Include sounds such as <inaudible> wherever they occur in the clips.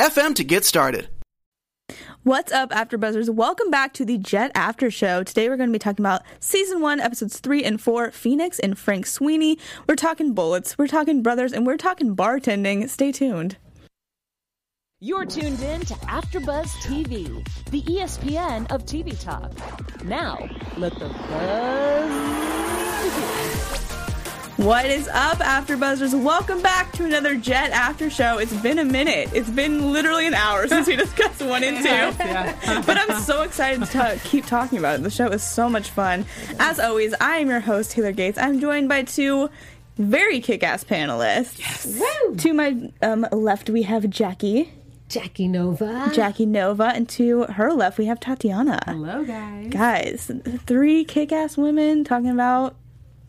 FM to get started. What's up, AfterBuzzers? Welcome back to the Jett After Show. Today we're going to be talking about season one, episodes three and four. Phoenix and Frank Sweeney. We're talking bullets, we're talking brothers, and we're talking bartending. Stay tuned. You're tuned in to AfterBuzz TV, the ESPN of TV talk. Now, let the buzz begin. What is up, AfterBuzzers? Welcome back to another Jett After Show. It's been a minute. It's been literally an hour since we discussed one and two. <laughs> Yeah. but I'm so excited to keep talking about it. The show is so much fun. As always, I am your host, Taylor Gates. I'm joined by two very kick-ass panelists. Yes. Woo! To my um, left, we have Jackie. Jackie Nova. Jackie Nova. And to her left, we have Tatiana. Hello, guys. Guys, three kick ass women talking about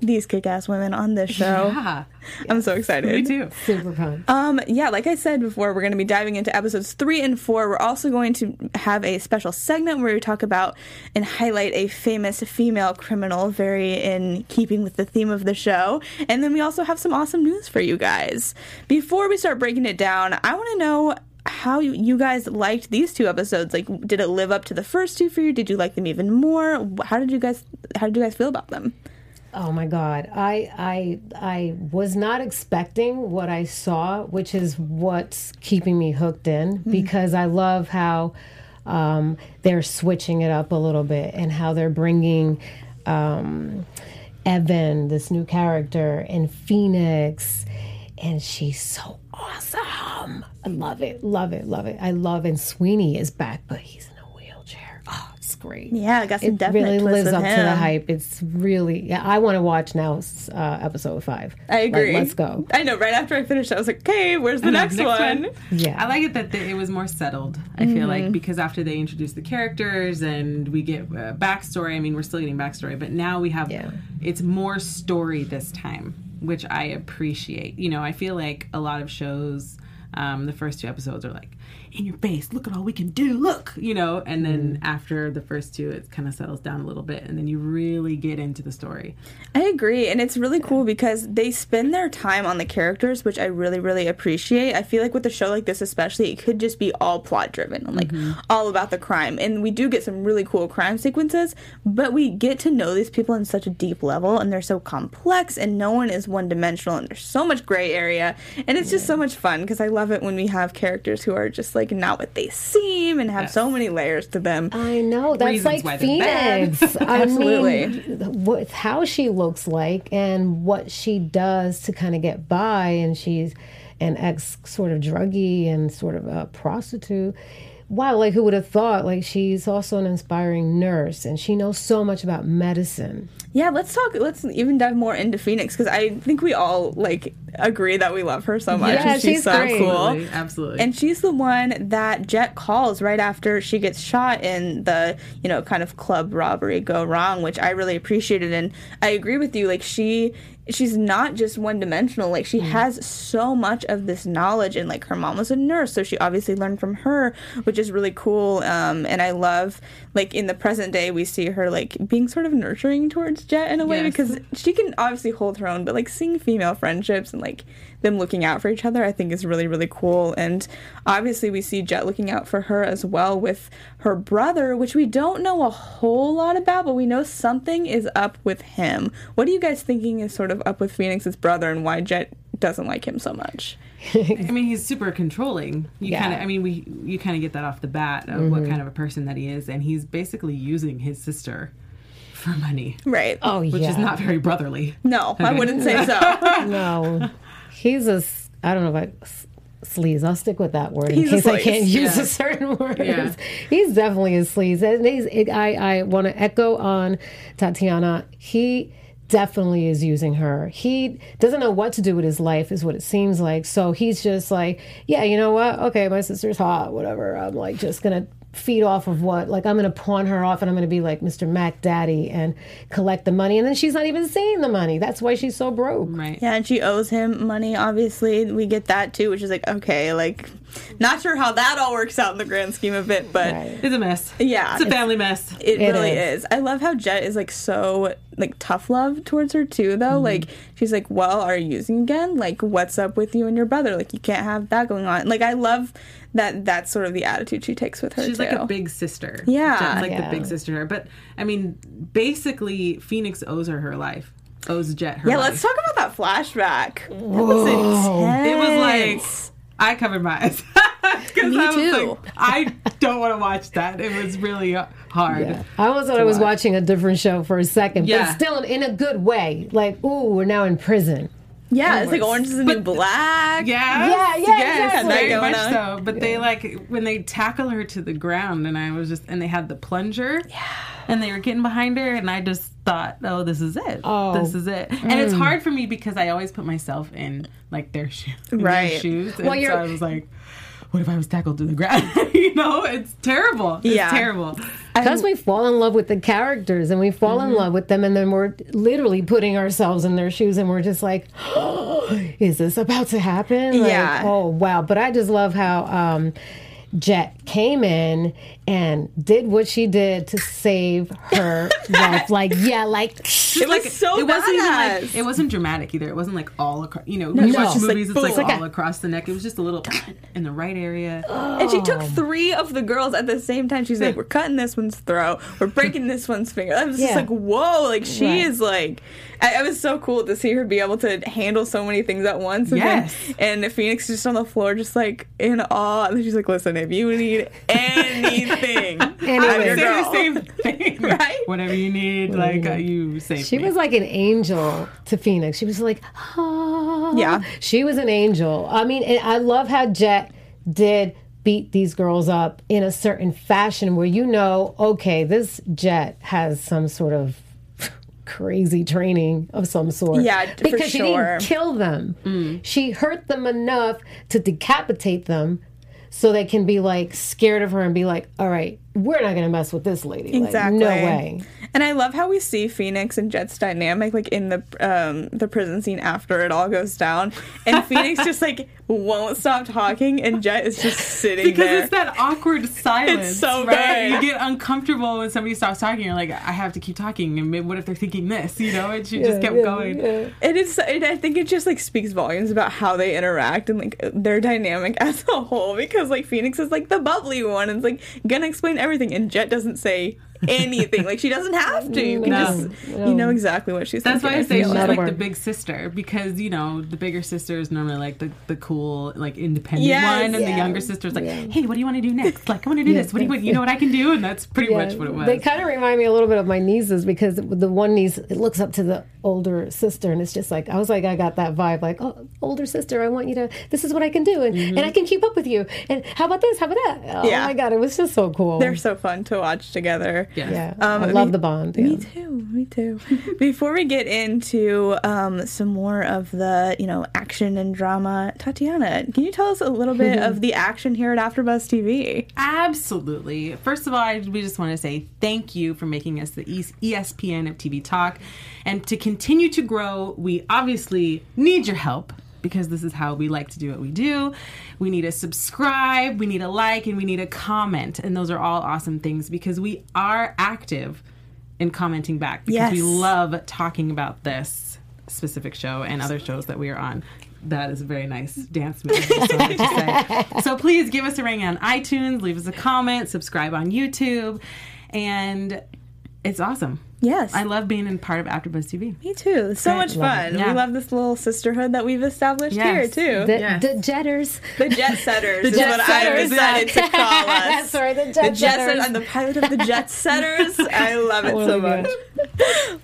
these kick-ass women on this show. Yeah. I'm so excited. Me too. Super fun. Um, yeah, like I said before, we're going to be diving into episodes three and four. We're also going to have a special segment where we talk about and highlight a famous female criminal, very in keeping with the theme of the show. And then we also have some awesome news for you guys. Before we start breaking it down, I want to know how you guys liked these two episodes. Like, did it live up to the first two for you? Did you like them even more? How did you guys How did you guys feel about them? Oh my God, I I I was not expecting what I saw, which is what's keeping me hooked in mm-hmm. because I love how um, they're switching it up a little bit and how they're bringing um, Evan, this new character, and Phoenix, and she's so awesome. I love it, love it, love it. I love, and Sweeney is back, but he's great. Yeah, I got some it really lives up him. to the hype. It's really yeah. I want to watch now uh, episode five. I agree. Like, let's go. I know. Right after I finished, I was like, okay, where's the next, next, one? one? Yeah, I like it that it was more settled. I mm-hmm. feel like mm-hmm. because after they introduce the characters and we get uh, backstory. I mean, we're still getting backstory, but now we have yeah. it's more story this time, which I appreciate. You know, I feel like a lot of shows. Um, the first two episodes are like in your face. Look at all we can do. Look you know? And then mm. after the first two it kind of settles down a little bit and then you really get into the story. I agree and it's really cool because they spend their time on the characters which i really really appreciate. I feel like with a show like this especially it could just be all plot driven like mm-hmm. all about the crime. And we do get some really cool crime sequences but we get to know these people in such a deep level and they're so complex and no one is one dimensional and there's so much gray area and it's just so much fun because i love it when we have characters who are just like like not what they seem and have yes. so many layers to them. I know that's Reasons like Phoenix. I <laughs> Absolutely, mean, with how she looks like and what she does to kind of get by, and she's an ex sort of druggie and sort of a prostitute wow, like who would have thought? Like she's also an inspiring nurse and she knows so much about medicine. Yeah, let's talk. Let's even dive more into Phoenix because I think we all like agree that we love her so much. Yeah, she's, she's, so great. cool. Absolutely, absolutely. And she's the one that Jett calls right after she gets shot in the you know kind of club robbery go wrong, which I really appreciated. And I agree with you. Like she she's not just one dimensional like she mm. has so much of this knowledge and like her mom was a nurse so she obviously learned from her which is really cool um, and i love like in the present day we see her like being sort of nurturing towards jett in a way yes. because she can obviously hold her own but like seeing female friendships and like them looking out for each other, I think is really, really cool. And obviously, we see Jett looking out for her as well with her brother, which we don't know a whole lot about, but we know something is up with him. What are you guys thinking is sort of up with Phoenix's brother and why Jett doesn't like him so much? I mean, he's super controlling. You yeah. kind of, I mean, we you kind of get that off the bat of mm-hmm. what kind of a person that he is, and he's basically using his sister for money. Right. Oh, which yeah. is not very brotherly. No, okay. I wouldn't say so. <laughs> no he's a I don't know about sleaze. I'll stick with that word in he's case I can't use yeah. a certain <laughs> word. Yeah. He's definitely a sleaze. And he's, I, I want to echo on Tatiana. He definitely is using her. He doesn't know what to do with his life, is what it seems like. So he's just like, yeah, you know what? Okay, my sister's hot, whatever. I'm like just gonna feed off of what like i'm going to pawn her off and i'm going to be like mr mac daddy and collect the money and then she's not even seeing the money that's why she's so broke Right. Yeah, and she owes him money. Obviously, we get that too, which is like okay, like not sure how that all works out in the grand scheme of it, but Right. It's a mess. Yeah, It's a it's- family mess. it, It really is. is. I love how Jett is like so like tough love towards her too, though. Mm-hmm. Like she's like, "Well, are you using again? Like, what's up with you and your brother? Like, you can't have that going on." Like, I love that. That's sort of the attitude she takes with her. She's too. like a big sister. Yeah. Jett's like Yeah. the big sister. to her. But I mean, basically, Phoenix owes her her life. Owes Jett her Yeah, life. let's talk about that flashback. That was intense. It was like I covered my eyes. <laughs> 'Cause Me I was too. like, I don't want to watch that. It was really hard. Yeah. I almost thought I was watching a different show for a second, Yeah. but still in a good way. Like, ooh, we're now in prison. Yeah, it's like Orange is the New Black. Yeah, Yeah, yeah, yes, exactly. very much on. so. But they like when they tackle her to the ground, and I was just, and they had the plunger, yeah, and they were getting behind her, and I just thought, oh, this is it, Oh. this is it. And it's mm. hard for me because I always put myself in like their, shoe, in their Right. shoes, and Well, so you're- I was like. What if I was tackled to the ground? <laughs> you know, it's terrible. It's Yeah. terrible. Because we fall in love with the characters and we fall Mm-hmm. in love with them, and then we're literally putting ourselves in their shoes and we're just like, oh, <gasps> is this about to happen? Like, Yeah. Oh, wow. But I just love how um, Jett came in and did what she did to save her <laughs> life. Like, yeah, like, It was so it wasn't even badass. like it wasn't dramatic either. It wasn't like all across. You know, you no, watch it's like movies, it's like, boom. all across the neck. It was just a little in the right area. And she took three of the girls at the same time. She's like, "We're cutting this one's throat. We're breaking this one's finger." I was just like, "Whoa!" Like she Right. is like, I, it was so cool to see her be able to handle so many things at once. And Yes. Then, and Phoenix just on the floor, just like in awe. And she's like, "Listen, if you need anything, I'm Anyway. your Say girl." the same thing, <laughs> Right? Whatever you need, like uh, you save she me. was like an angel to Phoenix. She was like, ah. Yeah. She was an angel. I mean, and I love how Jett did beat these girls up in a certain fashion where you know, okay, this Jett has some sort of crazy training of some sort. Yeah, for because she sure. didn't kill them. She hurt them enough to decapitate them so they can be like scared of her and be like, all right, we're not going to mess with this lady. Like, Exactly. no way. And I love how we see Phoenix and Jett's dynamic, like in the um, the prison scene after it all goes down, and <laughs> Phoenix just like won't stop talking, and Jett is just sitting because there. it's that awkward silence. It's so right? good. You get uncomfortable when somebody stops talking. You're like, I have to keep talking, and maybe, what if they're thinking this? You know, and she just kept Yeah, going. yeah. It is. It, I think it just like speaks volumes about how they interact and like their dynamic <laughs> as a whole. Because like Phoenix is like the bubbly one and it's like gonna explain everything, and Jett doesn't say anything. like she doesn't have to. You can No. just you know exactly what she's. That's why I say she's feel Not like the big sister because you know the bigger sister is normally like the, the cool like independent Yes, one, and the younger sister is like, hey, what do you want to do next? Like, I want to do Yeah, this. What do you want? You know what I can do? And that's pretty much what it was. They kind of remind me a little bit of my nieces because the one niece it looks up to the older sister and it's just like I was like I got that vibe like oh older sister I want you to this is what I can do and, and I mm-hmm. can keep up with you and how about this how about that oh Yeah. my god it was just so cool They're so fun to watch together. Yes. yeah Um, I me- love the bond Me too. Me too. <laughs> Before we get into um, some more of the, you know, action and drama, Tatiana, can you tell us a little bit of <laughs> the action here at AfterBuzz TV? Absolutely. First of all, I, we just want to say thank you for making us the ESPN of TV Talk. And to continue to grow, we obviously need your help because this is how we like to do what we do. We need a subscribe, we need a like, and we need a comment. And those are all awesome things because we are active in commenting back because we love talking about this specific show and other shows that we are on. That is a very nice dance move. that's all I have to say. <laughs> so please give us a ring on iTunes, leave us a comment, subscribe on YouTube, and it's awesome. Yes. I love being in part of AfterBuzz TV. Me too. It's so much Love fun. Yeah. We love this little sisterhood that we've established Yes. here too. the, Yes. the jetters The jet setters <laughs> is jet what I've setters, decided to <laughs> call us. <laughs> sorry the The jet, jet setters. setters. I'm the pilot of the jet setters. I love it Oh so much.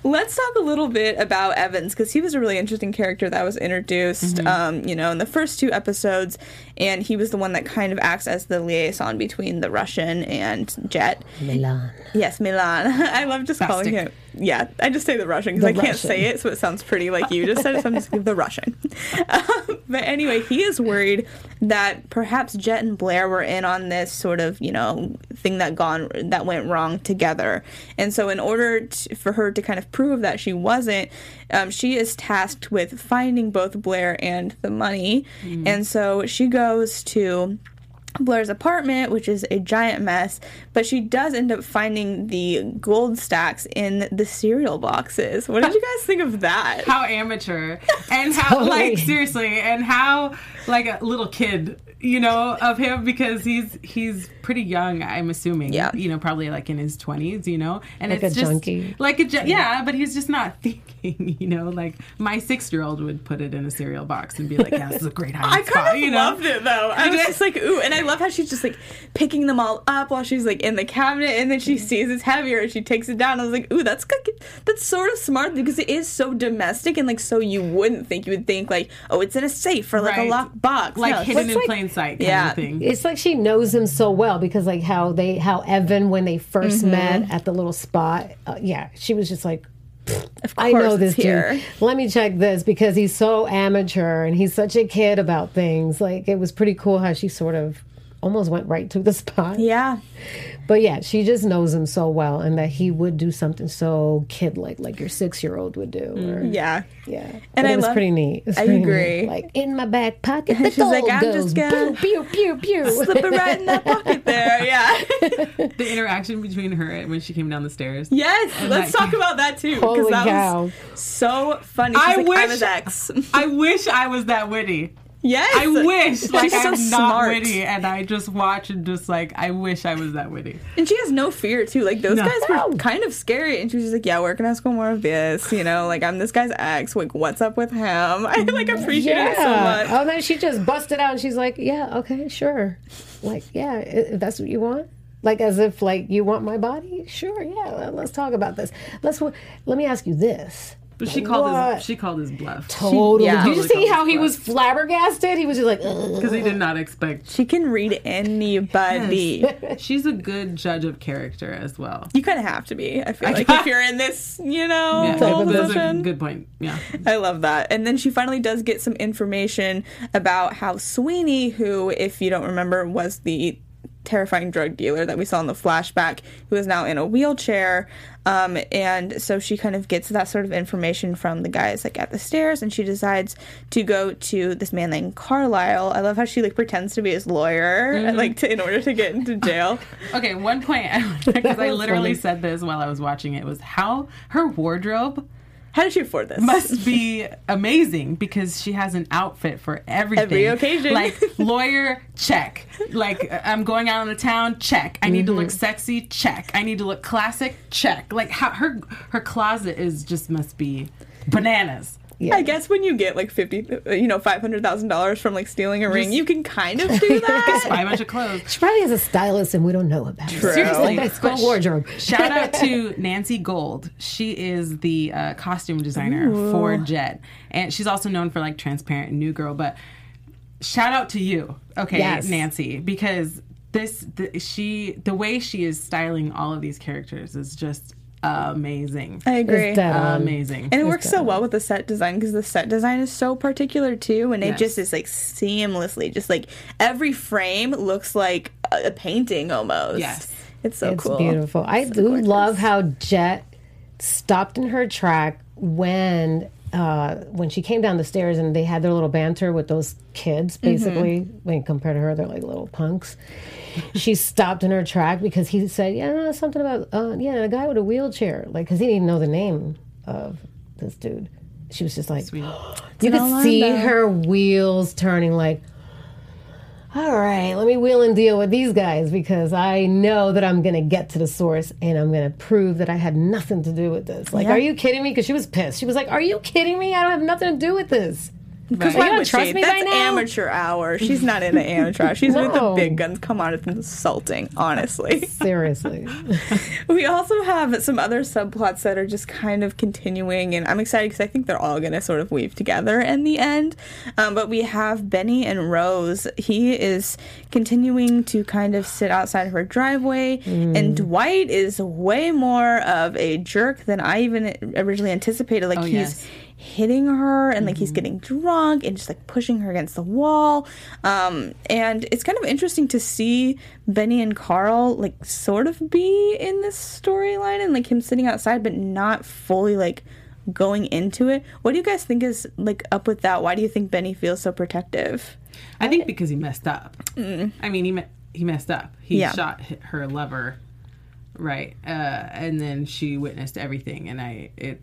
Let's talk a little bit about Evans because he was a really interesting character that was introduced, Mm-hmm. um, you know, in the first two episodes, and he was the one that kind of acts as the liaison between the Russian and Jett. Milan Yes, Milan. I love just calling Bastic. I yeah, I just say the Russian because I can't Russian. say it, so it sounds pretty like you just said it. So I'm just the Russian. <laughs> Um, but anyway, he is worried that perhaps Jett and Blair were in on this sort of you know thing that gone that went wrong together, and so in order to, for her to kind of prove that she wasn't, um, she is tasked with finding both Blair and the money, and so she goes to. Blair's apartment, which is a giant mess, but she does end up finding the gold stacks in the cereal boxes. What did <laughs> you guys think of that? how amateur and how Totally. like seriously and how like a little kid you know of him because he's he's pretty young i'm assuming Yeah. you know probably like in his 20s you know and Like it's a just junkie. like a ju- yeah but he's just not <laughs> thinking you know like my six year old would put it in a cereal box and be like yeah this is a great hiding <laughs> I spot kind of you know loved it though. I You was just like, ooh, and I love how she's just like picking them all up while she's like in the cabinet, and then she sees it's heavier and she takes it down. I was like, ooh, that's that's sort of smart because it is so domestic and like so you wouldn't think you would think like, oh, it's in a safe or like a Right. locked box, like No, hidden like- in like- plain sight kind Yeah. of thing It's like she knows him so well because like how they how Evan when they 1st Mm-hmm. met at the little spot, uh, yeah, she was just like. of I course know it's this here. dude. Let me check this because he's so amateur and he's such a kid about things. Like it was pretty cool how she sort of almost went right to the <laughs> spot. Yeah, But yeah, she just knows him so well and that he would do something so kid like like your six year old would do. Mm, or, yeah. yeah. And But I it was love- pretty neat. It was I pretty agree. Neat. Like in my back pocket, <laughs> the She's gold like, "I'm goes. just gonna pew pew pew pew. <laughs> Slip it right in that pocket there. <laughs> Yeah. the interaction between her and when she came down the stairs Yes, let's that- talk about that too because Holy that cow. was so funny. She's I like, wish- I'm his ex. i wish i was that witty yes, I wish like She's so I'm not smart. witty, and I just watch and just like I wish I was that witty. And she has no fear too. Like those No. guys were kind of scary, and she was just like, "Yeah, we're gonna ask him more of this." You know, like I'm this guy's ex. Like, what's up with him? <laughs> I like appreciate it so much. Oh, then she just busted out and she's like, "Yeah, okay, sure. Like, yeah, if that's what you want." Like as if like you want my body? Sure, yeah. let- Let's talk about this. Let's. Let me ask you this. But she called What? his she called his bluff Totally. yeah. Did you Totally see how he was flabbergasted? He was just like, because he did not expect. She can read anybody. She's a good judge of character as well. You kind of have to be. I feel like if you're in this, you know, Yeah, pole that's a position. good point. Yeah, I love that. And then she finally does get some information about how Sweeney, who, if you don't remember, was the terrifying drug dealer that we saw in the flashback, who is now in a wheelchair. Um, and so she kind of gets that sort of information from the guys like at the stairs, and she decides to go to this man named Carlisle. I love how she like pretends to be his lawyer, like to, in order to get into jail. <laughs> Okay, one point <laughs> because I literally funny. said this while I was watching it was how her wardrobe How did she afford this? must be amazing because she has an outfit for everything. Every occasion. Like lawyer, check. Like I'm going out on the town, check. I need to Mm-hmm. look sexy, check. I need to look classic, check. Like how, her her closet is just must be bananas. I guess when you get like fifty, uh, you know, five hundred thousand dollars from like stealing a ring, you can kind of do <laughs> that. Buy a bunch of clothes. she probably has a stylist and we don't know about it. Seriously, Let's go sh- wardrobe. Shout out to <laughs> Nancy Gold. She is the uh, costume designer for Jet, and she's also known for like Transparent and New Girl. But shout out to you, okay, Yes. Nancy, because this the, she the way she is styling all of these characters is just amazing, I agree. It's dead on. amazing. And it works so well with the set design because the set design is so particular too, and it just is like seamlessly, just like every frame looks like a, a painting almost. Yes. it's so it's cool. beautiful. I So do gorgeous. love how Jett stopped in her track when uh, when she came down the stairs and they had their little banter with those kids. Mm-hmm. Basically, when compared to her, they're like little punks. She stopped in her track because he said, "Yeah, something about uh, yeah, a guy with a wheelchair." Like, because he didn't even know the name of this dude. She was just like, <gasps> you could Orlando. see her wheels turning like all right, let me wheel and deal with these guys because I know that I'm going to get to the source and I'm going to prove that I had nothing to do with this. Like, Yeah. are you kidding me? Because she was pissed. She was like, Are you kidding me? I don't have nothing to do with this. Because Right. why would trust she? me That's by now? amateur hour. She's not in the amateur hour. She's with the big guns. Come on, it's insulting, honestly. <laughs> Seriously. <laughs> we also have some other subplots that are just kind of continuing, and I'm excited because I think they're all going to sort of weave together in the end. Um, but we have Benny and Rose. He is continuing to kind of sit outside of her driveway, and Dwight is way more of a jerk than I even originally anticipated. Like Oh, he's yes. Hitting her and like he's getting drunk and just like pushing her against the wall um and it's kind of interesting to see benny and carl like sort of be in this storyline and like him sitting outside but not fully like going into it what do you guys think is like up with that why do you think benny feels so protective I think because he messed up. I mean, he me- he messed up. He Mm. Yeah. shot her lover, right? Uh, and then she witnessed everything. And I it,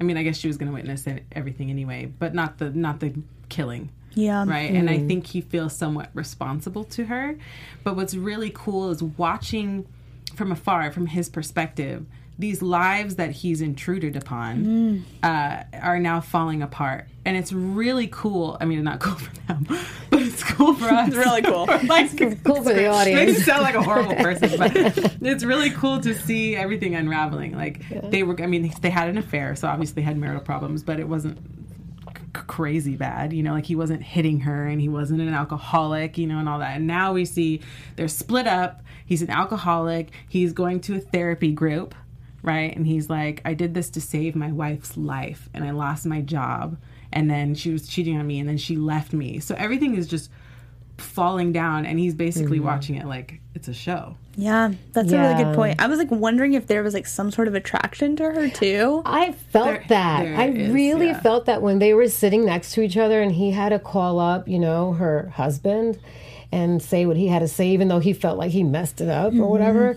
I mean, I guess she was going to witness e- everything anyway, but not the not the killing. yeah right? And I mm. think he feels somewhat responsible to her. But what's really cool is watching from afar, from his perspective, these lives that he's intruded upon uh, are now falling apart. And it's really cool. I mean, not cool for them, <laughs> but it's cool for us. it's really cool <laughs> like, Cool for the <laughs> Makes me sound like a horrible person, but it's really cool to see everything unraveling. Like they were, I mean, they had an affair, so obviously they had marital problems, but it wasn't c- crazy bad, you know, like he wasn't hitting her and he wasn't an alcoholic, you know, and all that. And now we see they're split up. He's an alcoholic. He's going to a therapy group, right? And he's like, I did this to save my wife's life and I lost my job. And then she was cheating on me and then she left me. So everything is just falling down and he's basically mm-hmm. watching it like it's a show. yeah that's a really good point i was like wondering if there was like some sort of attraction to her too I felt There- that. there I is, really yeah. felt that when they were sitting next to each other and he had to call up, you know, her husband and say what he had to say, even though he felt like he messed it up or mm-hmm. whatever.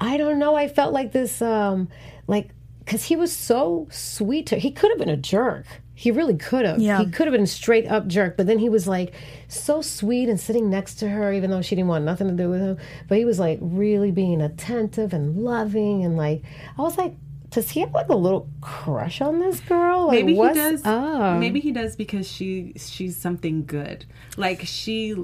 I don't know. I felt like this, um, like, because he was so sweet to He could have been a jerk. He really could have. Yeah. He could have been a straight up jerk, but then he was like so sweet and sitting next to her, even though she didn't want nothing to do with him. But he was like really being attentive and loving, and like I was like, does he have like a little crush on this girl? Like, Maybe he does. up? Maybe he does because she she's something good. Like she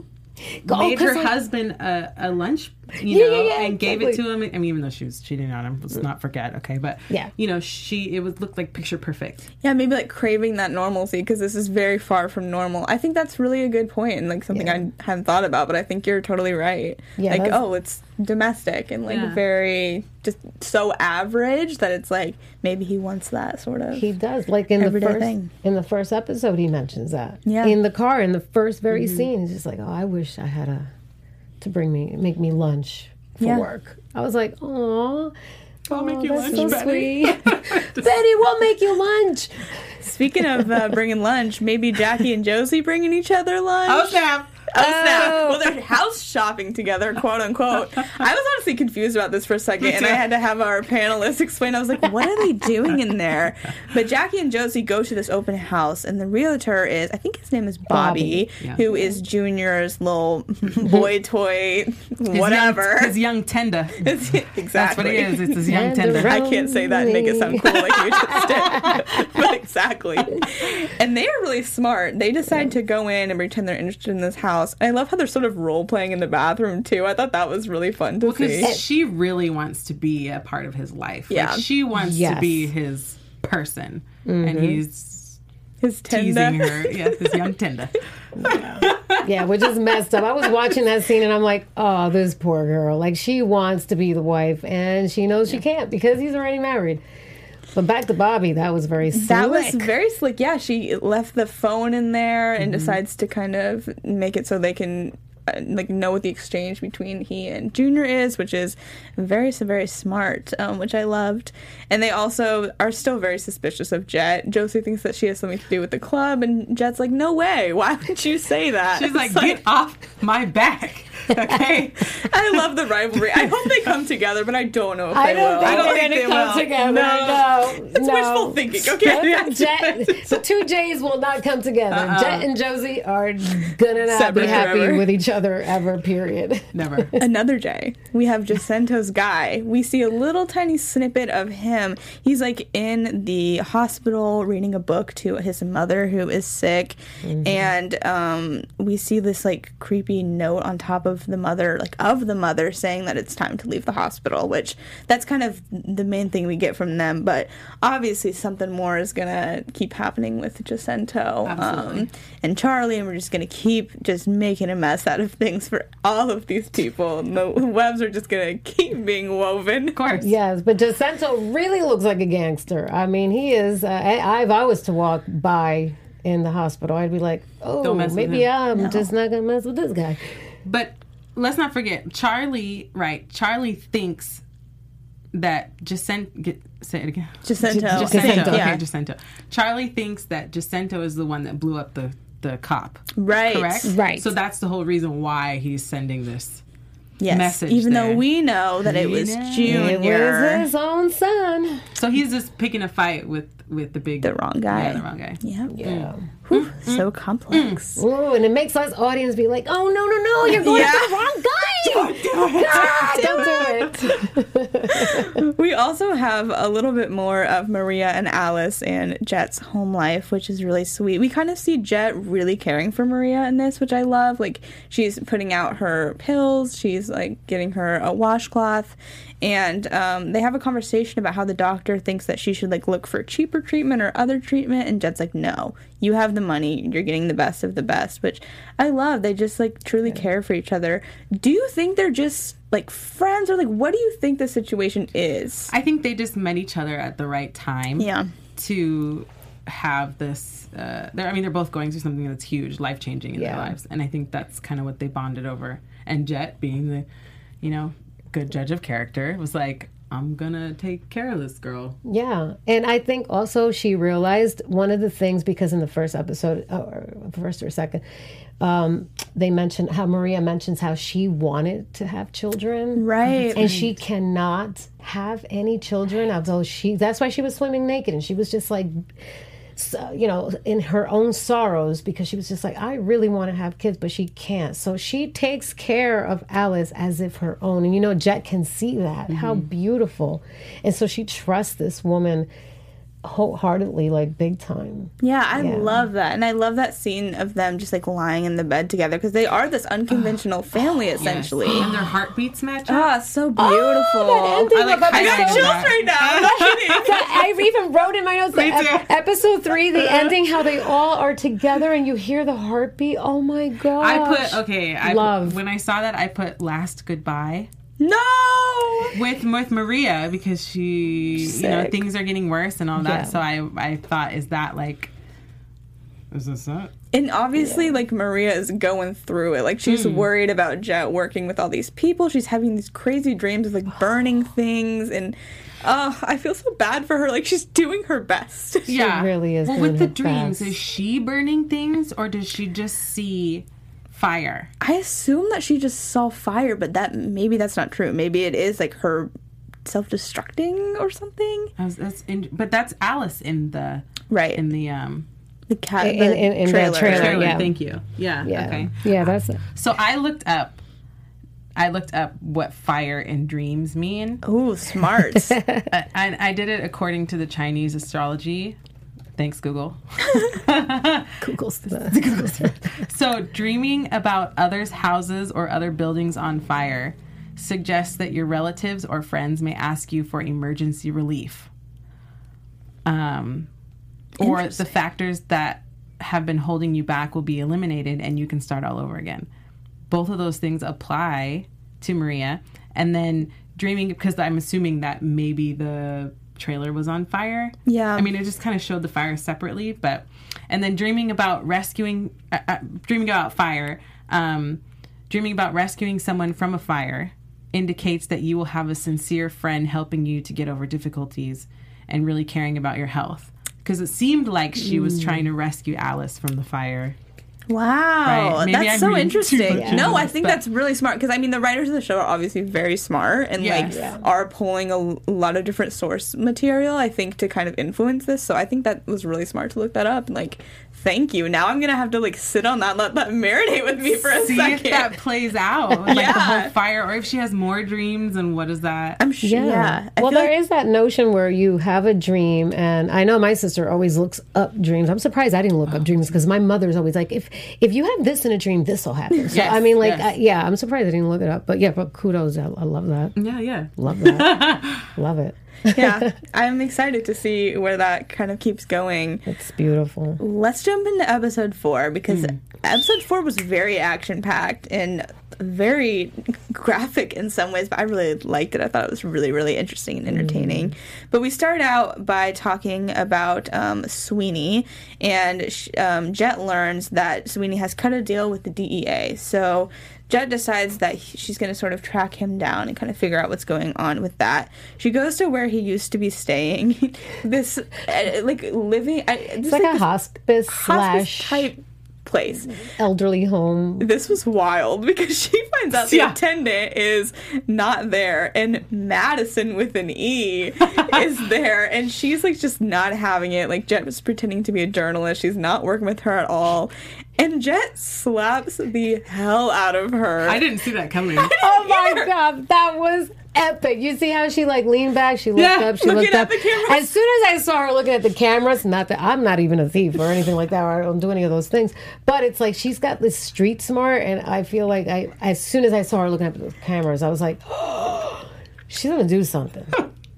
Oh, made 'cause, her like- husband a, a lunch, you Yeah, know, yeah, yeah, and gave it to him. I mean, even though she was cheating on him, let's mm. not forget. Okay, but Yeah. you know, she it would look like picture perfect. Yeah, maybe like craving that normalcy because this is very far from normal. I think that's really a good point and like something Yeah. I hadn't thought about, but I think you're totally right. Yeah, like, that's- oh, it's domestic and like Yeah. very just so average that it's like maybe he wants that sort of. He does. Like in the first thing. in the first episode, he mentions that. Yeah. In the car, in the first very mm-hmm. scene, he's just like, "Oh, I wish I had a to bring me make me lunch for Yeah. work." I was like, "Oh, I'll make you that's lunch, so Betty. sweet, <laughs> Betty. We'll make you lunch." Speaking of uh, bringing lunch, maybe Jackie and Josie bringing each other lunch. Oh snap! Oh, snap. Oh. Well, they're house shopping together, quote unquote. I was honestly confused about this for a second, and I had to have our panelists explain. I was like, what are they doing in there? But Jackie and Josie go to this open house, and the realtor is, I think his name is Bobby, Bobby. Yeah. who is Junior's little <laughs> boy toy, whatever. His young tender. <laughs> exactly. That's what he is. It's his young Tender. tender. I can't say that and make it sound cool like you just <laughs> did. but exactly. And they are really smart. They decide to go in and pretend they're interested in this house. And I love how they're sort of role playing in the bathroom too. I thought that was really fun to see. Because she really wants to be a part of his life. Yeah. Like, she wants to be his person. And mm-hmm. he's His teasing her. <laughs> Yeah, his young tender. Yeah, which is messed up. I was watching that scene and I'm like, "Oh, this poor girl. Like she wants to be the wife, and she knows she can't because he's already married." But back to Bobby, that was very slick. That was very slick. Yeah, she left the phone in there and Mm-hmm. decides to kind of make it so they can uh, like know what the exchange between he and Junior is, which is very very smart, um, which I loved. And they also are still very suspicious of Jett. Josie thinks that she has something to do with the club, and Jett's like, "No way! Why would you say that?" She's <laughs> like, It's get off my back. <laughs> Okay. I love the rivalry. I hope they come together, but I don't know if I they don't will. think I don't they're think gonna they come will. together. No. No, It's no. wishful thinking. Okay, <laughs> Jett, the two J's will not come together. Uh-uh. Jett and Josie are gonna not Separate be happy forever. with each other ever. Period. Never. <laughs> Another day, we have Jacinto's guy. We see a little tiny snippet of him. He's like in the hospital reading a book to his mother who is sick, and um, we see this like creepy note on top of the mother, like of the mother, saying that it's time to leave the hospital. Which that's kind of the main thing we get from them. But obviously, something more is gonna keep happening with Jacinto um, and Charlie, and we're just gonna keep just making a mess out of things for all of these people. And the webs are just gonna keep being woven. Of course. Yes, but Jacinto really looks like a gangster. I mean, he is. Uh, I, if I was to walk by in the hospital, I'd be like, oh, Don't mess with maybe. I'm just not gonna mess with this guy. But let's not forget, Charlie, right? Charlie thinks that Jacinto, get, say it again. Jacinto. Jacinto. Jacinto. Okay, Yeah. Jacinto. Charlie thinks that Jacinto is the one that blew up the, the cop. Right. Correct? Right. So that's the whole reason why he's sending this. Yes. message Even there. though we know that it We was know. It was his own son. So he's just picking a fight with, with the big. The wrong guy. Yeah, the wrong guy. Yeah. Yeah. Whew, mm, so mm, complex. Mm. Ooh, and it makes us audience be like, oh no no no, you're going Yeah. to the wrong guy. <laughs> Don't do it. Don't do it. <laughs> We also have a little bit more of Maria and Alice and Jett's home life, which is really sweet. We kind of see Jett really caring for Maria in this, which I love. Like she's putting out her pills, she's like getting her a washcloth, and um, they have a conversation about how the doctor thinks that she should like look for cheaper treatment or other treatment, and Jett's like, no, you have the money, you're getting the best of the best, which I love. They just like truly care for each other. Do you think they're just like friends, or like what do you think the situation is? I think they just met each other at the right time. Yeah. To have this, uh, they're, I mean, they're both going through something that's huge, life changing in Yeah. their lives, and I think that's kind of what they bonded over. And Jett, being the, you know, good judge of character, was like, "I'm gonna take care of this girl." Yeah, and I think also she realized one of the things because in the first episode, or first or second, um, they mentioned how Maria mentions how she wanted to have children, Right. And she cannot have any children, although she. That's why she was swimming naked, and she was just like. So, you know, in her own sorrows, because she was just like, I really want to have kids, but she can't. So she takes care of Alice as if her own. And you know, Jett can see that. How mm-hmm. beautiful. And so she trusts this woman wholeheartedly, like big time. Yeah, I Yeah. love that. And I love that scene of them just like lying in the bed together because they are this <gasps> unconventional family essentially. and their heartbeats match up. Ah, so beautiful. that ending I like of episode- highlighted chills right now. <laughs> <laughs> I even wrote in my notes that ep- episode three, the <laughs> ending, how they all are together and you hear the heartbeat. Oh my god! I put okay. I Love. Put, when I saw that, I put "Last Goodbye" no. with with Maria because she, you know, things are getting worse and all that. Yeah. So I I thought, is that like, is this it? And obviously, like Maria is going through it. Like she's hmm. worried about Jett working with all these people. She's having these crazy dreams of like <sighs> burning things, and oh, I feel so bad for her. Like she's doing her best. yeah, really is Well, doing with the her dreams, best. is she burning things or does she just see fire? I assume that she just saw fire, but that maybe that's not true. Maybe it is like her self-destructing or something. I was, that's in, but that's Alice in the Right. in the um The cat. In- the in- in the trailer. trailer. trailer. yeah. Thank you. Yeah. yeah, Okay. yeah, that's it. So I looked up. I looked up what fire and dreams mean. Ooh, smart. <laughs> Uh, and I did it according to the Chinese astrology. Thanks, Google. <laughs> Google's the <laughs> So, dreaming about others' houses or other buildings on fire suggests that your relatives or friends may ask you for emergency relief. Um, or the factors that have been holding you back will be eliminated and you can start all over again. Both of those things apply to Maria. And then dreaming, because I'm assuming that maybe the trailer was on fire. Yeah. I mean, it just kind of showed the fire separately, but and then dreaming about rescuing, uh, uh, dreaming about fire, um, dreaming about rescuing someone from a fire indicates that you will have a sincere friend helping you to get over difficulties and really caring about your health. Because it seemed like she was trying to rescue Alice from the fire. Wow, Right. That's I'm so interesting. much No, I think but- that's really smart because I mean the writers of the show are obviously very smart and Yes. like Yeah. are pulling a lot of different source material. I think to kind of influence this. So I think that was really smart to look that up and like. Thank you. Now I'm gonna have to like sit on that, let that marinate with me for a See second. if that plays out, like the whole fire, or if she has more dreams, and what is that? I'm sure. Yeah. I well, feel there like- is that notion where you have a dream, and I know my sister always looks up dreams. I'm surprised I didn't look Oh. up dreams because my mother's always like, if if you have this in a dream, this will happen. So Yes, I mean, like, yes. I, yeah, I'm surprised I didn't look it up. But yeah, but kudos, I, I love that. yeah, yeah. Love that. <laughs> love it. yeah, <laughs> I'm excited to see where that kind of keeps going. It's beautiful. Let's jump into episode four because Hmm. episode four was very action packed and very graphic in some ways, but I really liked it. I thought it was really, really interesting and entertaining. But we start out by talking about um, Sweeney, and um, Jett learns that Sweeney has cut a deal with the DEA. So Jett decides that he- she's going to sort of track him down and kind of figure out what's going on with that. She goes to where he used to be staying. <laughs> this, uh, like, living. I, It's like, a hospice slash type place. elderly home. This was wild because <laughs> she finds out the Yeah. attendant is not there and Madison with an E <laughs> is there and she's like just not having it. Like Jett was pretending to be a journalist. She's not working with her at all. And Jett slaps the hell out of her. I didn't see that coming. Oh my god, that was epic. You see how she like leaned back, she looked Yeah, up, she looked up. As soon as I saw her looking at the cameras, not that I'm not even a thief or anything like that, or I don't do any of those things. But it's like she's got this street smart, and I feel like I as soon as I saw her looking at the cameras, I was like, <gasps> she's gonna do something.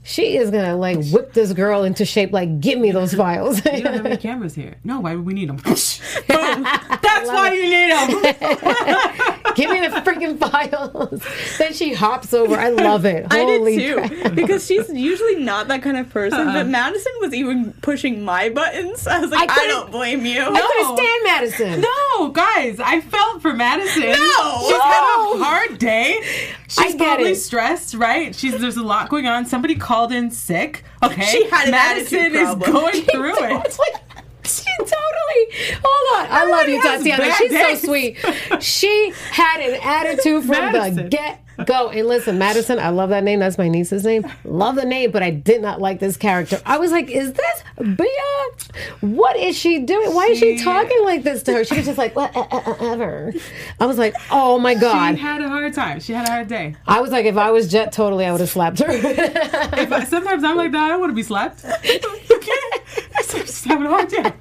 She is gonna like whip this girl into shape. Like, give me those files. You don't have any <laughs> cameras here. No, why would we need them? <laughs> That's why you need them. <laughs> give me the freaking files. then she hops over. I love it. I Holy did too crap. because she's usually not that kind of person. Uh-uh. But Madison was even pushing my buttons. I was like, I, couldn't- don't blame you. I couldn't stand Madison. No, guys, I felt for Madison. No! she's had a hard day. She's probably it. stressed, right? She's there's a lot going on. Somebody called in sick. Okay, She had Madison is going <laughs> through She it. totally- She totally. Hold on. I love you, Tatiana. She's days. so sweet. She had an attitude from the get go. And listen, Madison, I love that name. That's my niece's name. Love the name, but I did not like this character. I was like, is this Bia? What is she doing? Why is she She- talking like this to her? She was just like, whatever. I was like, oh my God. She had a hard time. She had a hard day. I was like, if I was Jett, totally, I would have slapped her. If I- sometimes I'm like that. I don't want to be slapped. <laughs> <laughs> okay, <laughs> I'm just having a hard day.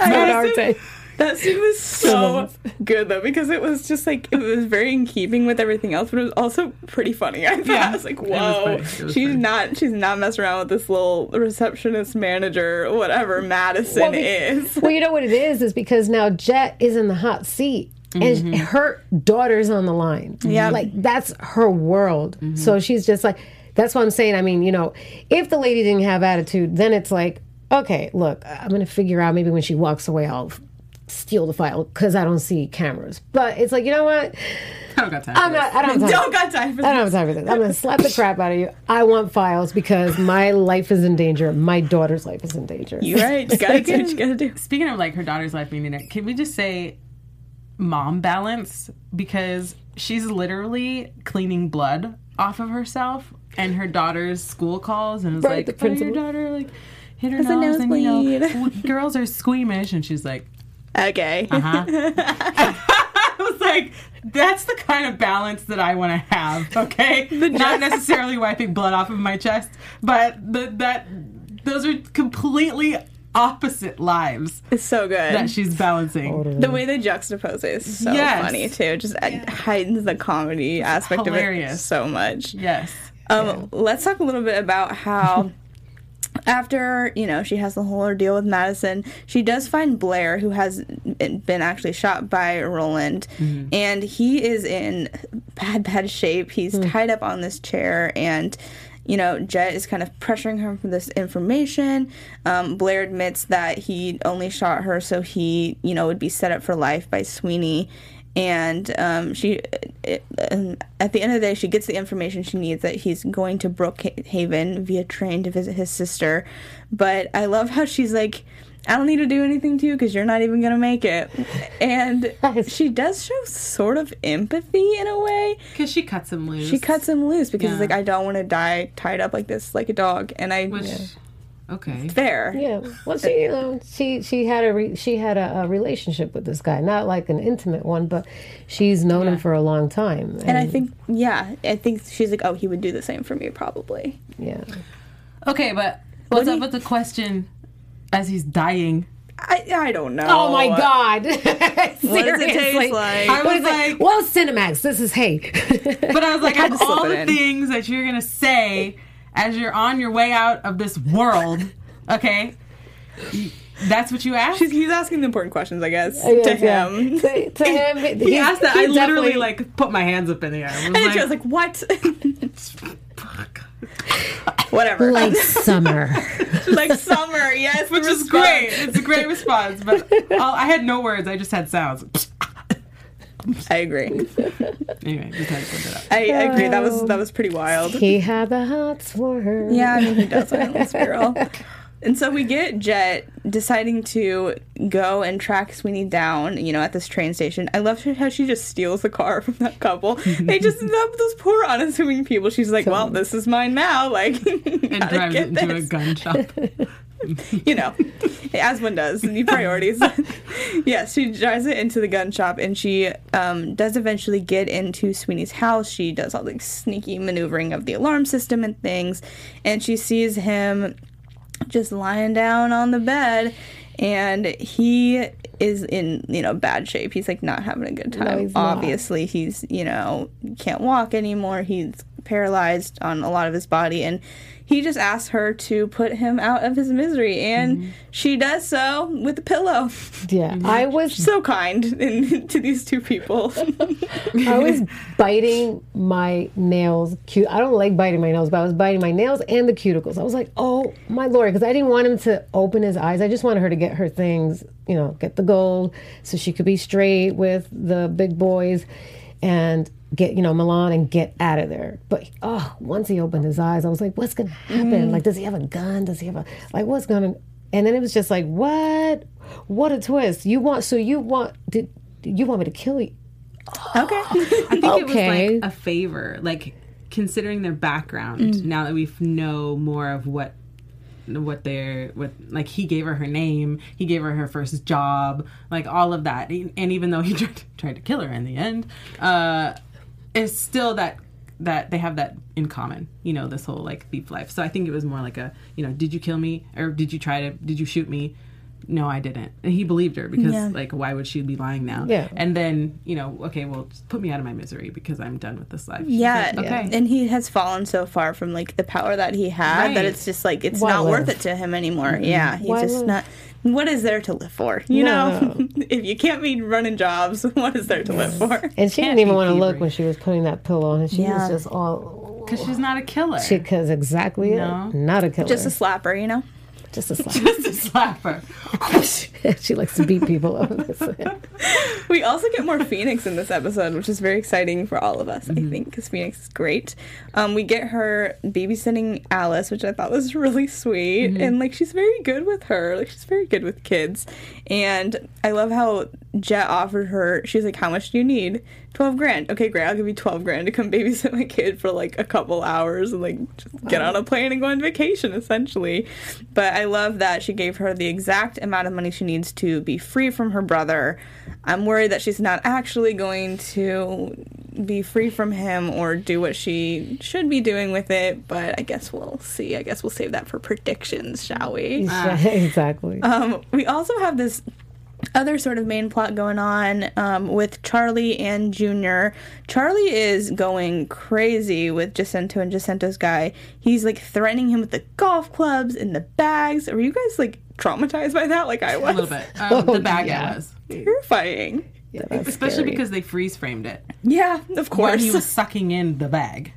I had a hard day. That scene was <laughs> so good though because it was just like it was very in keeping with everything else, but it was also pretty funny. I thought Yeah, I was like, "Whoa, was she's funny. not she's not messing around with this little receptionist manager, whatever Madison Well, is." Well, you know what it is? Is because now Jett is in the hot seat. And mm-hmm. her daughter's on the line. Yeah. Like, that's her world. Mm-hmm. So she's just like, that's what I'm saying. I mean, you know, if the lady didn't have attitude, then it's like, okay, look, I'm going to figure out maybe when she walks away, I'll steal the file because I don't see cameras. But it's like, you know what? I don't got time. I'm not, I don't <laughs> have time. Don't got time for this. I don't have time for this. I'm going to slap the crap out of you. I want files because my life is in danger. My daughter's life is in danger. You're right? You <laughs> gotta do what you gotta do. Speaking of like her daughter's life being in it, can we just say mom balance? Because she's literally cleaning blood off of herself and her daughter's school calls and it's Right, like, the oh, your principal. daughter like hit her a nose and you know nosebleed." w- girls are squeamish and she's like, Okay. uh-huh. <laughs> <laughs> I was like, that's the kind of balance that I want to have, okay? <laughs> Not necessarily wiping blood off of my chest, but the, that those are completely opposite lives It's so good. that she's balancing. the way they juxtapose it is so Yes. funny too. Just it heightens the comedy aspect of it so much. Yes. Um, Let's talk a little bit about how, after you know she has the whole ordeal with Madison, she does find Blair, who has been actually shot by Roland, and he is in bad, bad shape. He's tied up on this chair, and you know Jett is kind of pressuring her for this information. Um, Blair admits that he only shot her so he, you know, would be set up for life by Sweeney and um, she it, at the end of the day she gets the information she needs that he's going to brookhaven via train to visit his sister but i love how she's like I don't need to do anything to you because you're not even gonna make it. And <laughs> she does show sort of empathy in a way. Because she cuts him loose. She cuts him loose because Yeah. it's like I don't want to die tied up like this, like a dog. And I Which, okay. fair. Yeah. Well, she, you um, know, she she had a re, she had a, a relationship with this guy, not like an intimate one, but she's known him for a long time. And I think, yeah, I think she's like, oh, he would do the same for me, probably. yeah, Okay, but what's do up you- with the question as he's dying? I I don't know. Oh my God! <laughs> What does it taste Seriously. like? I was is it? like, well, Cinemax. This is hey. but I was <laughs> like, of all the in. things that you're gonna say as you're on your way out of this world, <laughs> okay, that's what you asked. She's, he's asking the important questions, I guess, Yes, to yeah. him. <laughs> to, to him, he asked that. I literally like put my hands up in the air. I was And then she was like, what? <laughs> Fuck. Whatever. like summer. like summer, yes. which is great. It's a great response, but all, I had no words. I just had sounds. I agree. <laughs> anyway, just had to put it up. I agree. That was that um, was pretty wild. he had the hots for her. Yeah, I mean he does on this girl. And so we get Jett deciding to go and track Sweeney down, you know, at this train station. I love how she just steals the car <laughs> from that couple. they just <laughs> have those poor unassuming people. She's like, "Well, this is mine now." Like, And gotta drives it into a gun shop. <laughs> you know, as one does, the priorities. <laughs> yes, she drives it into the gun shop, and she um, does eventually get into Sweeney's house. She does all the sneaky maneuvering of the alarm system and things, and she sees him just lying down on the bed, and he is in you know bad shape. He's like not having a good time. he's not. Obviously, he's you know can't walk anymore. He's paralyzed on a lot of his body, and he just asks her to put him out of his misery, and mm-hmm. she does so with a pillow. Yeah, mm-hmm. I was so kind <laughs> in, to these two people. I was biting my nails. Cute. I don't like biting my nails, but I was biting my nails and the cuticles. I was like, oh my lord, because I didn't want him to open his eyes. I just wanted her to get her things, you know, get the gold so she could be straight with the big boys and get, you know, Milan and get out of there. But oh, once he opened his eyes, I was like, what's gonna happen? Like, does he have a gun? Does he have a like? What's gonna? And then it was just like, what? What a twist! You want so you want did you want me to kill you? <gasps> okay. I think it was Okay. like a favor, like considering their background. Now that we know more of what what they're what like he gave her her name, he gave her her first job, like all of that, and even though he <laughs> tried, tried to kill her in the end, uh, it's still that that they have that in common. You know, this whole like thief life. So I think it was more like a you know, did you kill me or did you try to did you shoot me? No, I didn't. And he believed her because Yeah. like why would she be lying now? Yeah. And then, you know, okay, well, just put me out of my misery because I'm done with this life. She's Yeah, like, okay. and he has fallen so far from like the power that he had that it's just like it's Why not worth it to him anymore. Mm-hmm. Yeah, he's Why just live? not. What is there to live for? You No. know, <laughs> if you can't be running jobs, <laughs> what is there to live for? And she Can't didn't even be want to look thievery. when she was putting that pillow on, and she Yeah. was just all Because she's not a killer. because exactly No. it. Not a killer, Just a slapper, you know. Just a slap. <laughs> just a slapper. <laughs> she likes to beat people up. <laughs> We also get more Phoenix in this episode, which is very exciting for all of us, Mm-hmm. I think, because Phoenix is great. Um, we get her babysitting Alice, which I thought was really sweet, Mm-hmm. and like she's very good with her. Like she's very good with kids, and I love how Jett offered her. She's like, "How much do you need? Twelve grand. Okay, great. I'll give you twelve grand to come babysit my kid for like a couple hours and like just get on a plane and go on vacation, essentially." But I love that she gave her the exact amount of money she needs to be free from her brother. I'm worried that she's not actually going to be free from him or do what she should be doing with it, but I guess we'll see. I guess we'll save that for predictions, shall we? <laughs> exactly. Um, we also have this other sort of main plot going on um, with Charlie and Junior. Charlie is going crazy with Jacinto and Jacinto's guy. He's like threatening him with the golf clubs and the bags. Are you guys like traumatized by that? Like I was. A little bit. <laughs> Um, the bag yeah. I was. Terrifying. Yeah, Especially scary. because they freeze framed it. Yeah, of When course. he was sucking in the bag.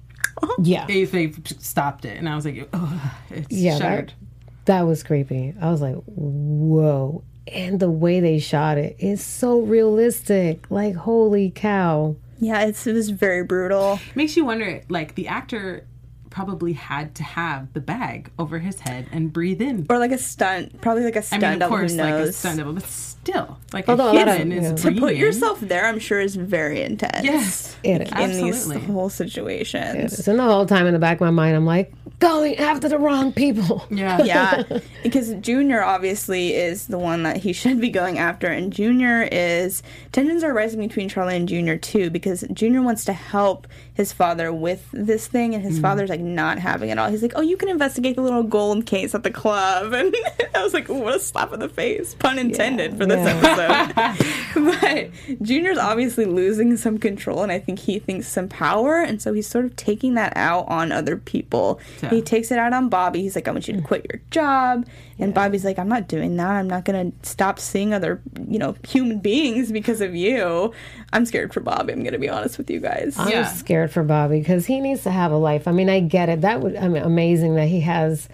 yeah, They, they stopped it. And I was like, oh, it's yeah, shuddered. that, that was creepy. I was like, whoa. And the way they shot it is so realistic. Like, holy cow. yeah, it's, it was very brutal. Makes you wonder, like, the actor probably had to have the bag over his head and breathe in. Or like a stunt, probably like a I stunt mean, of course, who like a stunt double, but still, like Although a a lot of- human yeah. is To to put yourself there, I'm sure is very intense. Yes. It is. in these Absolutely. whole situations. And the whole time in the back of my mind, I'm like, going after the wrong people. Yeah. <laughs> yeah, because Junior obviously is the one that he <laughs> should be going after, and Junior is tensions are rising between Charlie and Junior too, because Junior wants to help his father with this thing, and his mm-hmm. father's like not having it all. He's like, "Oh, you can investigate the little gold case at the club," <laughs> and I was like, "What a slap in the face!" Pun intended for this episode. but Junior's obviously losing some control, and I think he thinks some power, and so he's sort of taking that out on other people. Yeah. He takes it out on Bobby. He's like, I want you to mm. quit your job. And Bobby's like, I'm not doing that. I'm not going to stop seeing other, you know, human beings because of you. I'm scared for Bobby. I'm going to be honest with you guys. I'm Yeah. scared for Bobby because he needs to have a life. I mean, I get it. That would I mean, amazing that he has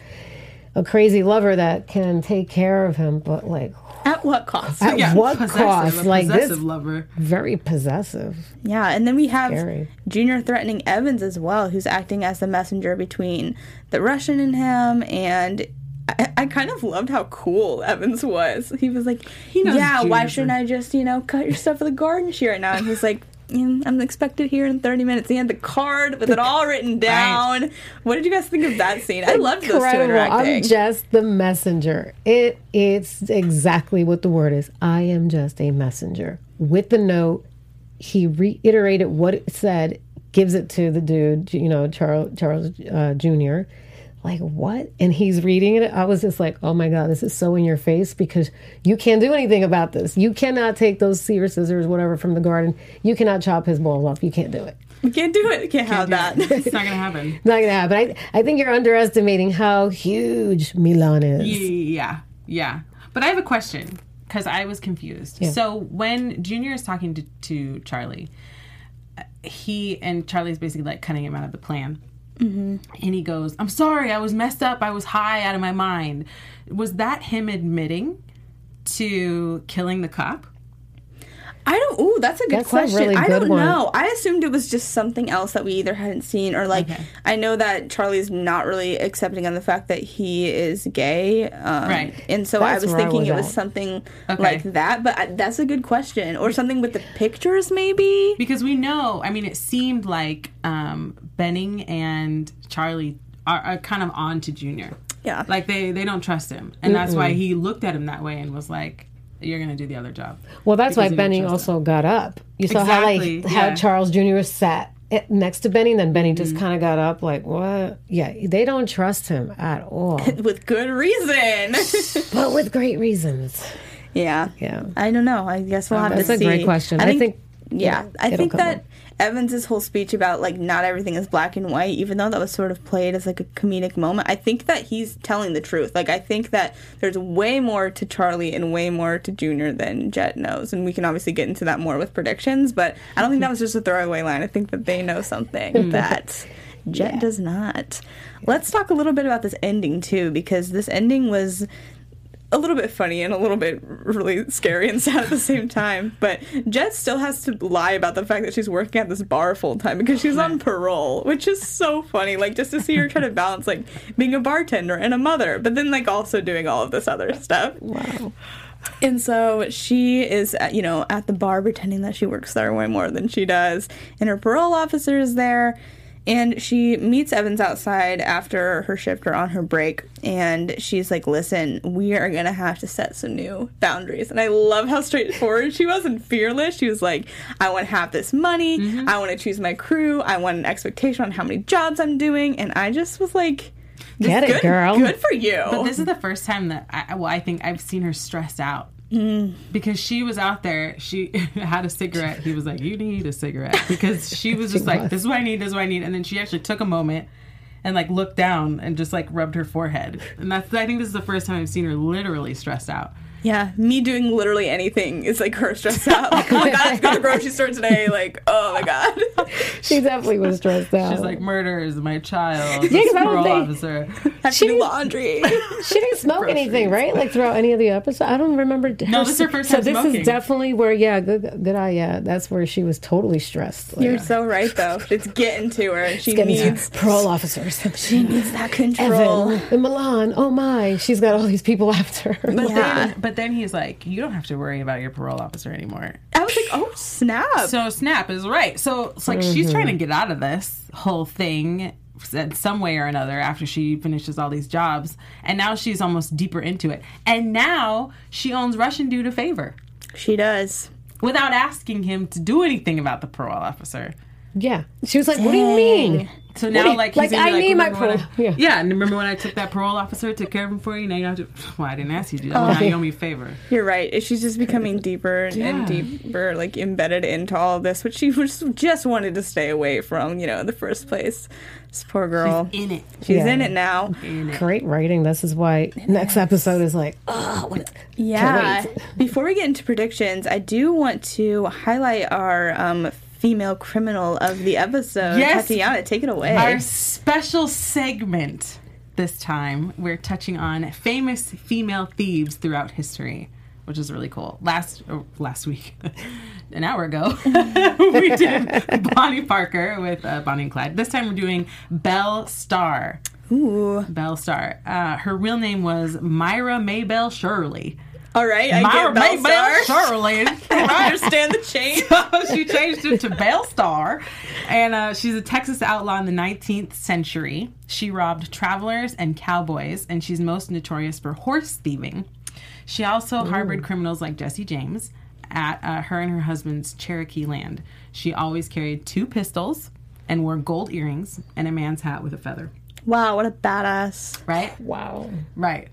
a crazy lover that can take care of him, but like At what cost? at Yeah, what possessive, cost? a Like possessive this, lover. very possessive. Yeah, and then we have Scary. Junior threatening Evans as well, who's acting as the messenger between the Russian and him. And I, I kind of loved how cool Evans was. He was like, knows "Yeah, why shouldn't I just you know cut your stuff for the garden shear right now?" And he's like. "Mm, I'm expected here in 30 minutes. He had the card with it all written down. What did you guys think of that scene? I loved those two Incredible. I'm just the messenger. It it's exactly what the word is. I am just a messenger. With the note, he reiterated what it said, gives it to the dude, you know, Charles Charles uh, Jr. Like what? And he's reading it. I was just like, oh my god, this is so in your face because you can't do anything about this. You cannot take those cedar scissors, whatever, from the garden. You cannot chop his balls off. You can't do it. You can't do it. You can't have that. It's not gonna happen. <laughs> Not gonna happen. I, I think you're underestimating how huge Milan is. Yeah, yeah. But I have a question because I was confused. So when Junior is talking to, to Charlie, uh, he and Charlie's basically like cutting him out of the plan. And he goes, I'm sorry, I was messed up. I was high out of my mind. Was that him admitting to killing the cop? I don't. Ooh, that's a good That's a question. really I don't one. know. I assumed it was just something else that we either hadn't seen or like. Okay. I know that Charlie's not really accepting on the fact that he is gay, um, Right. And so I was where I thinking was it was at. something Okay. like that. But I, that's a good question, or something with the pictures, maybe. Because we know, I mean, it seemed like um, Benning and Charlie are, are kind of on to Junior. Yeah. Like they, they don't trust him. And that's why he looked at him that way and was like, you're going to do the other job. Well, that's why he didn't Benny also got up. You saw how Exactly, like how yeah. Charles Jr. sat next to Benny, then Benny just Mm-hmm. kind of got up, like what? Yeah, they don't trust him at all, <laughs> with good reason. <laughs> but with great reasons. yeah. Yeah. I don't know. I guess we'll have to see. That's a great question. I think- yeah, I think that up. Evans's whole speech about like not everything is black and white, even though that was sort of played as like a comedic moment, I think that he's telling the truth. Like I think that there's way more to Charlie and way more to Junior than Jett knows, and we can obviously get into that more with predictions. But I don't think that was just a throwaway line. I think that they know something <laughs> that. Jett does not. Let's talk a little bit about this ending too, because this ending was a little bit funny and a little bit really scary and sad at the same time. But Jett still has to lie about the fact that she's working at this bar full time because she's on parole, which is so funny. Like just to see her try to balance like being a bartender and a mother, but then like also doing all of this other stuff. Wow. And so she is, uh, you know, at the bar pretending that she works there way more than she does. And her parole officer is there. And she meets Evans outside after her shift or on her break. And she's like, listen, we are going to have to set some new boundaries. And I love how straightforward she was and fearless. She was like, I want to have this money. Mm-hmm. I want to choose my crew. I want an expectation on how many jobs I'm doing. And I just was like, Get it, good, girl. Good for you. But this is the first time that I, well, I think I've seen her stressed out. Mm-hmm. Because she was out there, she <laughs> had a cigarette. He was like, "You need a cigarette," because she was just <laughs> like. "This is what I need. This is what I need." And then she actually took a moment and like looked down and just like rubbed her forehead. And that's I think this is the first time I've seen her literally stressed out. Yeah, me doing literally anything is like her stressed out. Like, oh my god, I have to go to the grocery store today. Like, oh my god. She definitely was stressed out. She's like, murder is my child. Yeah, 'cause I don't parole think- officer. have to do laundry. <laughs> She didn't smoke anything, right? Like throughout any of the episodes. I don't remember. No, this is her first time so this smoking. is definitely where, yeah, good, good eye. Yeah, that's where she was totally stressed. Like, You're so right though. It's getting to her. She getting to needs parole officers. she needs that control. Evan in Milan. Oh my, she's got all these people <laughs> after her. But Yeah. then, but then he's like, you don't have to worry about your parole officer anymore. I was like, oh snap. So Snap is right. So it's like she's trying to mm-hmm. get out of this whole thing in some way or another after she finishes all these jobs, and now she's almost deeper into it. And now she owns Russian dude a favor she does. without asking him to do anything about the parole officer. Yeah, she was like, "What do you mean?" So now, you- like, like, he's gonna be I need my "Remember parole- I-" yeah. yeah. and remember when I took that parole officer, took care of him for you? Now you have to. <sighs> Well, I didn't ask you to. do that. Well, now you owe me a favor. You're right. She's just becoming deeper Yeah. and deeper, like embedded into all of this, which she was just wanted to stay away from, you know, in the first place. This poor girl. She's in it. She's Yeah. in it now. In it. Great writing. This is why next episode is like, oh, what? Yeah. wait. Before we get into predictions, I do want to highlight our um, female criminal of the episode. Yes. Tatiana, take it away. Our special segment this time, we're touching on famous female thieves throughout history, which is really cool. Last oh, last week, <laughs> an hour ago, <laughs> we did <laughs> Bonnie Parker with uh, Bonnie and Clyde. This time we're doing Belle Starr. Ooh. Belle Starr. Uh, her real name was Myra Maybelle Shirley. All right, I Myra get Maybelle Belle Starr. Shirley. <laughs> I understand the change. So she changed it to Belle Starr, and uh, she's a Texas outlaw in the 19th century. She robbed travelers and cowboys, and she's most notorious for horse thieving. She also harbored criminals like Jesse James at uh, her and her husband's Cherokee land. She always carried two pistols and wore gold earrings and a man's hat with a feather. Wow, what a badass. Right? Wow. Right.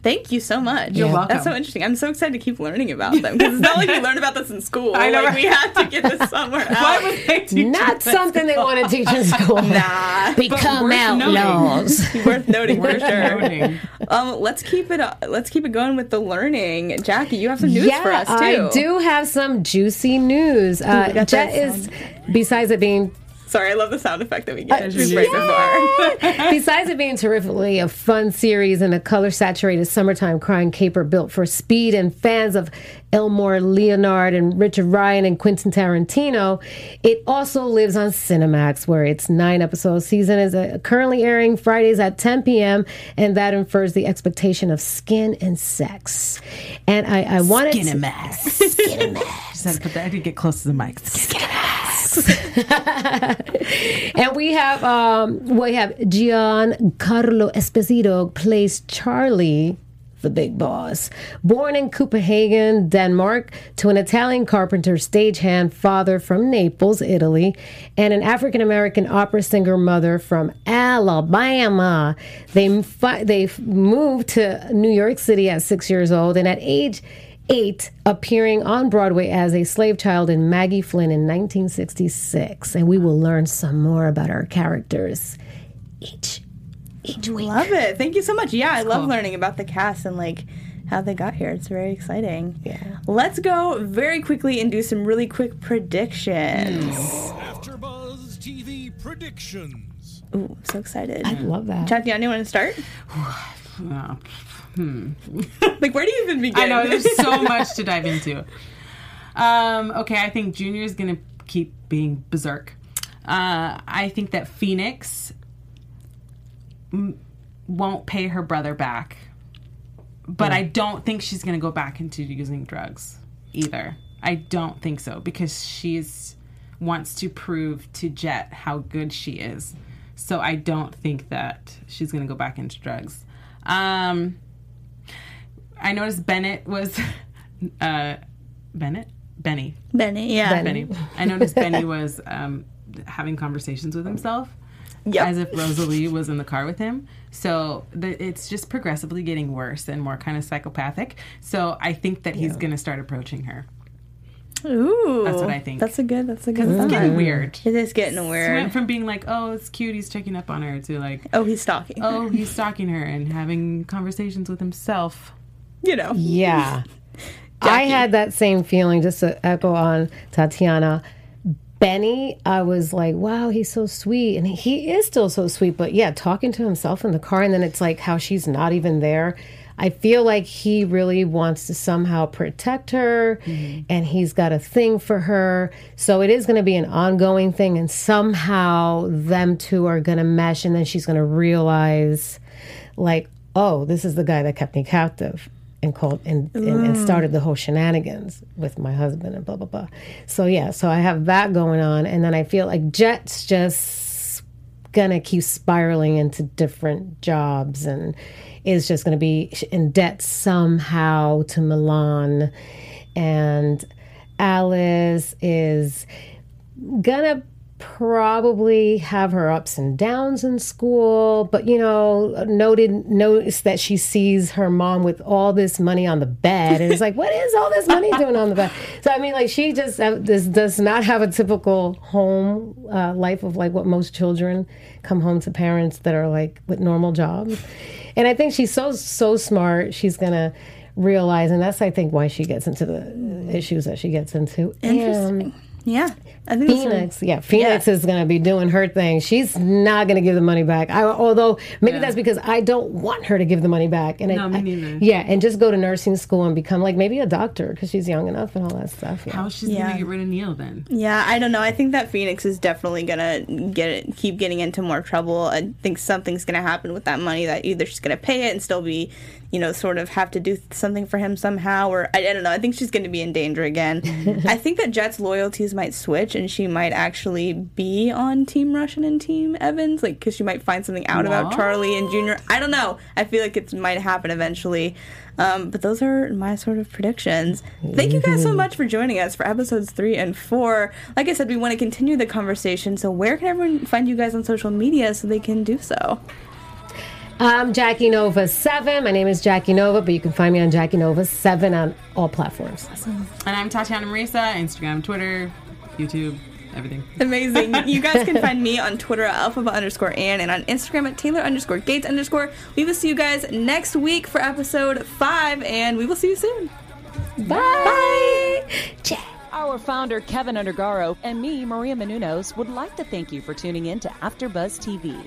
Thank you so much. You're welcome. That's so interesting. I'm so excited to keep learning about them because it's not like we learned about this in school. <laughs> I know, Like we had to get this somewhere <laughs> Why else. was they teaching Not this? something they want to teach in school. <laughs> Nah, Become outlaws. worth noting for sure. Noting. Um, let's keep it. Uh, let's keep it going with the learning. Jackie, you have some news yeah, for us too. I do have some juicy news. Uh, got Jett that is, besides it being Sorry, I love the sound effect that we get Uh, just right before. Besides it being terrifically a fun series and a color saturated summertime crime caper built for speed and fans of Elmore Leonard and Richard Ryan and Quentin Tarantino, it also lives on Cinemax, where its nine episode season is uh, currently airing Fridays at 10 p.m., and that infers the expectation of skin and sex. And I, I wanted to. Skinemax. <laughs> Just had to put that. I did get close to the mic. <laughs> And we have um, we have Giancarlo Esposito plays Charlie, the big boss. Born in Copenhagen, Denmark, to an Italian carpenter, stagehand father from Naples, Italy, and an African American opera singer mother from Alabama. They they moved to New York City at six years old, and at age eight, appearing on Broadway as a slave child in Maggie Flynn in 1966. And we will learn some more about our characters each each week. love it. Thank you so much. Yeah, I love cool. learning about the cast and like how they got here. It's very exciting. Yeah. Let's go very quickly and do some really quick predictions. AfterBuzz TV predictions. Ooh, I'm so excited. I love that. Tatiana, you want to start? <sighs> Oh. <laughs> Like, where do you even begin? I know there's so much to dive into. Um, okay, I think Junior is gonna keep being berserk. Uh, I think that Phoenix m- won't pay her brother back, but I don't think she's gonna go back into using drugs either. I don't think so because she's wants to prove to Jett how good she is. So I don't think that she's gonna go back into drugs. Um, I noticed Bennett was <laughs> uh Bennett? Benny. Benny, yeah. Benny. I noticed Benny <laughs> was um having conversations with himself. Yep. As if Rosalie was in the car with him. So the, it's just progressively getting worse and more kind of psychopathic. So I think that he's going to start approaching her. Ooh. That's what I think. That's a good, that's a good It's thought. getting weird. It is getting It weird. went from being like, oh, it's cute, he's checking up on her, to like, oh, he's stalking. oh, he's stalking her and having conversations with himself. You know. Yeah. I had that same feeling, just to echo on Tatiana. Benny, I was like, wow, he's so sweet. And he is still so sweet. But yeah, talking to himself in the car, and then it's like how she's not even there. I feel like he really wants to somehow protect her mm-hmm. and he's got a thing for her. So it is going to be an ongoing thing. And somehow them two are going to mesh. And then she's going to realize, like, oh, this is the guy that kept me captive and called and, and, and, mm. started the whole shenanigans with my husband and blah blah blah. So yeah, so I have that going on, and then I feel like Jett's just gonna keep spiraling into different jobs and is just gonna be in debt somehow to Milan, and Alice is gonna probably have her ups and downs in school, but you know, noted notice that she sees her mom with all this money on the bed, and it's like, what is all this money doing on the bed? <laughs> So I mean, like she just uh, this does not have a typical home uh, life of like what most children come home to parents that are like with normal jobs, and I think she's so so smart. She's gonna realize, and that's I think why she gets into the issues that she gets into. Interesting. And, yeah. I think Phoenix, yeah, Phoenix yeah. is going to be doing her thing. She's not going to give the money back. I, although maybe yeah. that's because I don't want her to give the money back. And no, I, me neither. yeah, and just go to nursing school and become like maybe a doctor because she's young enough and all that stuff. Yeah. How she's yeah. going to get rid of Neil then? Yeah, I don't know. I think that Phoenix is definitely going to get keep getting into more trouble. I think something's going to happen with that money that either she's going to pay it and still be you know, sort of have to do something for him somehow, or I, I don't know. I think she's going to be in danger again. <laughs> I think that Jett's loyalties might switch, and she might actually be on Team Russian and Team Evans, like because she might find something out what? about Charlie and Junior. I don't know. I feel like it might happen eventually. Um, but those are my sort of predictions. Thank you guys so much for joining us for episodes three and four. Like I said, we want to continue the conversation. So where can everyone find you guys on social media so they can do so? I'm Jackie Nova 7. My name is Jackie Nova, but you can find me on Jackie Nova 7 on all platforms. Awesome. And I'm Tatiana Marisa, Instagram, Twitter, YouTube, everything. Amazing. <laughs> you guys can find me on Twitter at alphabet underscore Ann and on Instagram at Taylor underscore Gates underscore. We will see you guys next week for episode 5, and we will see you soon. Bye. Bye. Our founder, Keven Undergaro, and me, Maria Menounos, would like to thank you for tuning in to AfterBuzz TV.